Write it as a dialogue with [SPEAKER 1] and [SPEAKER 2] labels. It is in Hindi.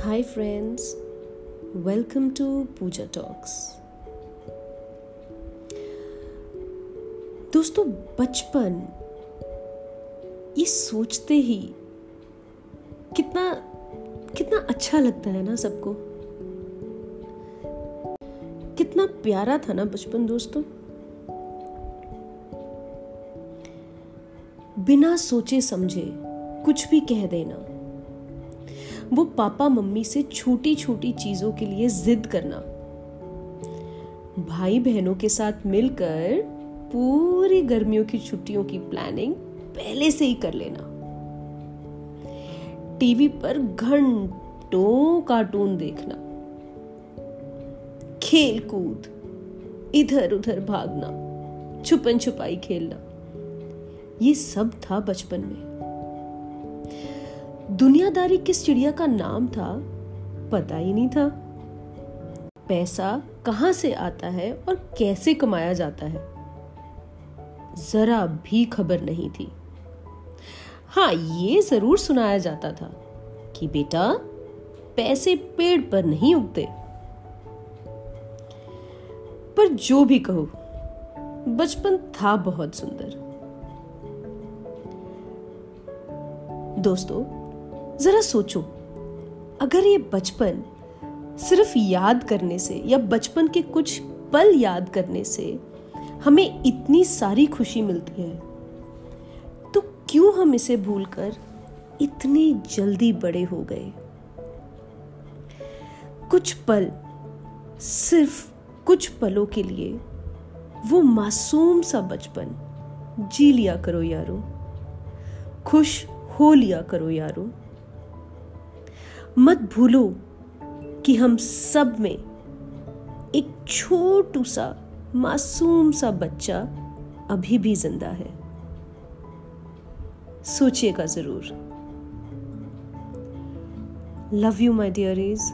[SPEAKER 1] Hi, friends. Welcome to Pooja Talks. दोस्तों बचपन ये सोचते ही कितना कितना अच्छा लगता है ना सबको कितना प्यारा था ना बचपन दोस्तों बिना सोचे समझे कुछ भी कह देना वो पापा मम्मी से छोटी छोटी चीज़ों के लिए जिद करना। भाई बहनों के साथ मिलकर पूरी गर्मियों की छुट्टियों की प्लानिंग पहले से ही कर लेना। टीवी पर घंटों कार्टून देखना। खेल कूद इधर उधर भागना छुपन छुपाई खेलना। ये सब था बचपन में। दुनियादारी किस चिड़िया का नाम था, पता ही नहीं था। पैसा कहाँ से आता है और कैसे कमाया जाता है, जरा भी खबर नहीं थी। हाँ ये ज़रूर सुनाया जाता था कि बेटा, पैसे पेड़ पर नहीं उगते। पर जो भी कहो, बचपन था बहुत सुंदर। दोस्तों जरा सोचो, अगर ये बचपन सिर्फ़ याद करने से या बचपन के कुछ पल याद करने से हमें इतनी सारी खुशी मिलती है तो क्यों हम इसे भूलकर इतनी जल्दी बड़े हो गए? कुछ पल सिर्फ़ कुछ पलों के लिए वो मासूम सा बचपन जी लिया करो यारो, खुश हो लिया करो यारो। मत भूलो कि हम सब में एक छोटू सा मासूम सा बच्चा अभी भी ज़िंदा है। सोचिएगा ज़रूर। Love you my डियरीज